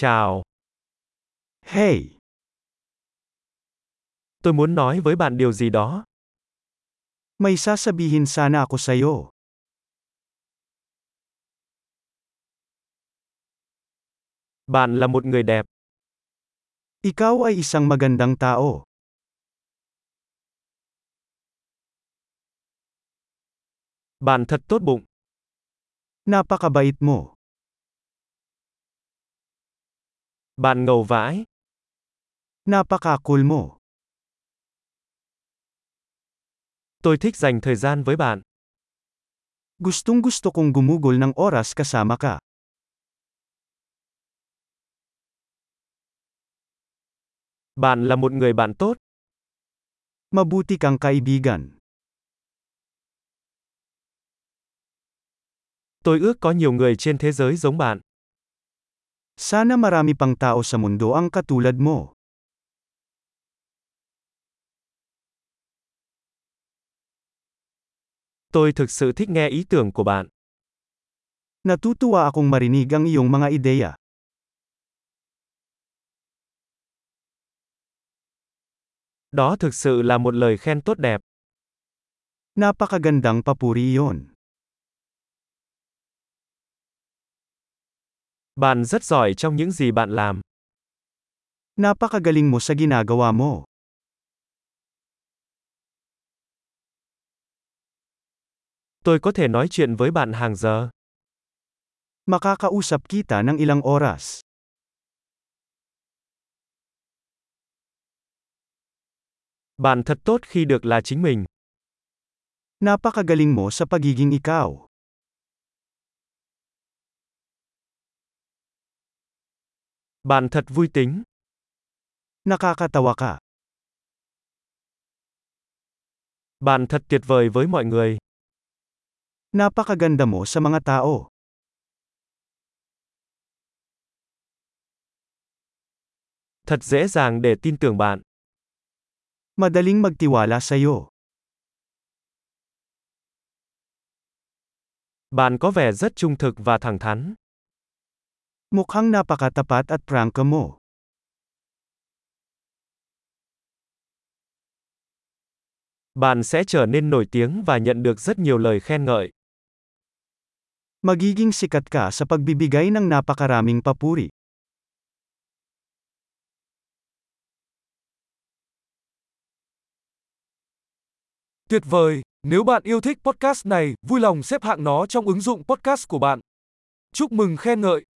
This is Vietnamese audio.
Chào. Hey, Tôi muốn nói với bạn điều gì đó. may sasabihin sana ako sa'yo. Bạn là một người đẹp. Ikaw ay isang magandang tao. Bạn thật tốt bụng. Napakabait mo. Bạn ngầu vãi. Napaka-cool mo. Tôi thích dành thời gian với bạn. Gustong gusto kong gumugol ng oras kasama ka. Bạn là một người bạn tốt. Mabuti kang kaibigan. Tôi ước có nhiều người trên thế giới giống bạn. Sana marami pang tao sa mundo ang katulad mo. Tôi thực sự thích nghe ý tưởng của bạn. Natutuwa akong marinig ang iyong mga ideya. Đó thực sự là một lời khen tốt đẹp. Napakagandang papuri iyon. Bạn rất giỏi trong những gì bạn làm. Napakagaling mo sa ginagawa mo. Tôi có thể nói chuyện với bạn hàng giờ. Makakausap kita ng ilang oras. Bạn thật tốt khi được là chính mình. Napakagaling mo sa pagiging ikaw. Bạn thật vui tính. Nakakatawa ka. Bạn thật tuyệt vời với mọi người. Napakaganda mo sa mga tao. Thật dễ dàng để tin tưởng bạn. Madaling magtiwala sa'yo. Bạn có vẻ rất trung thực và thẳng thắn. Mukhang napakatapat at prangka mo. Bạn sẽ trở nên nổi tiếng và nhận được rất nhiều lời khen ngợi. Magiging sikat ka sa pagbibigay ng napakaraming papuri. Tuyệt vời! Nếu bạn yêu thích podcast này, vui lòng xếp hạng nó trong ứng dụng podcast của bạn. Chúc mừng khen ngợi!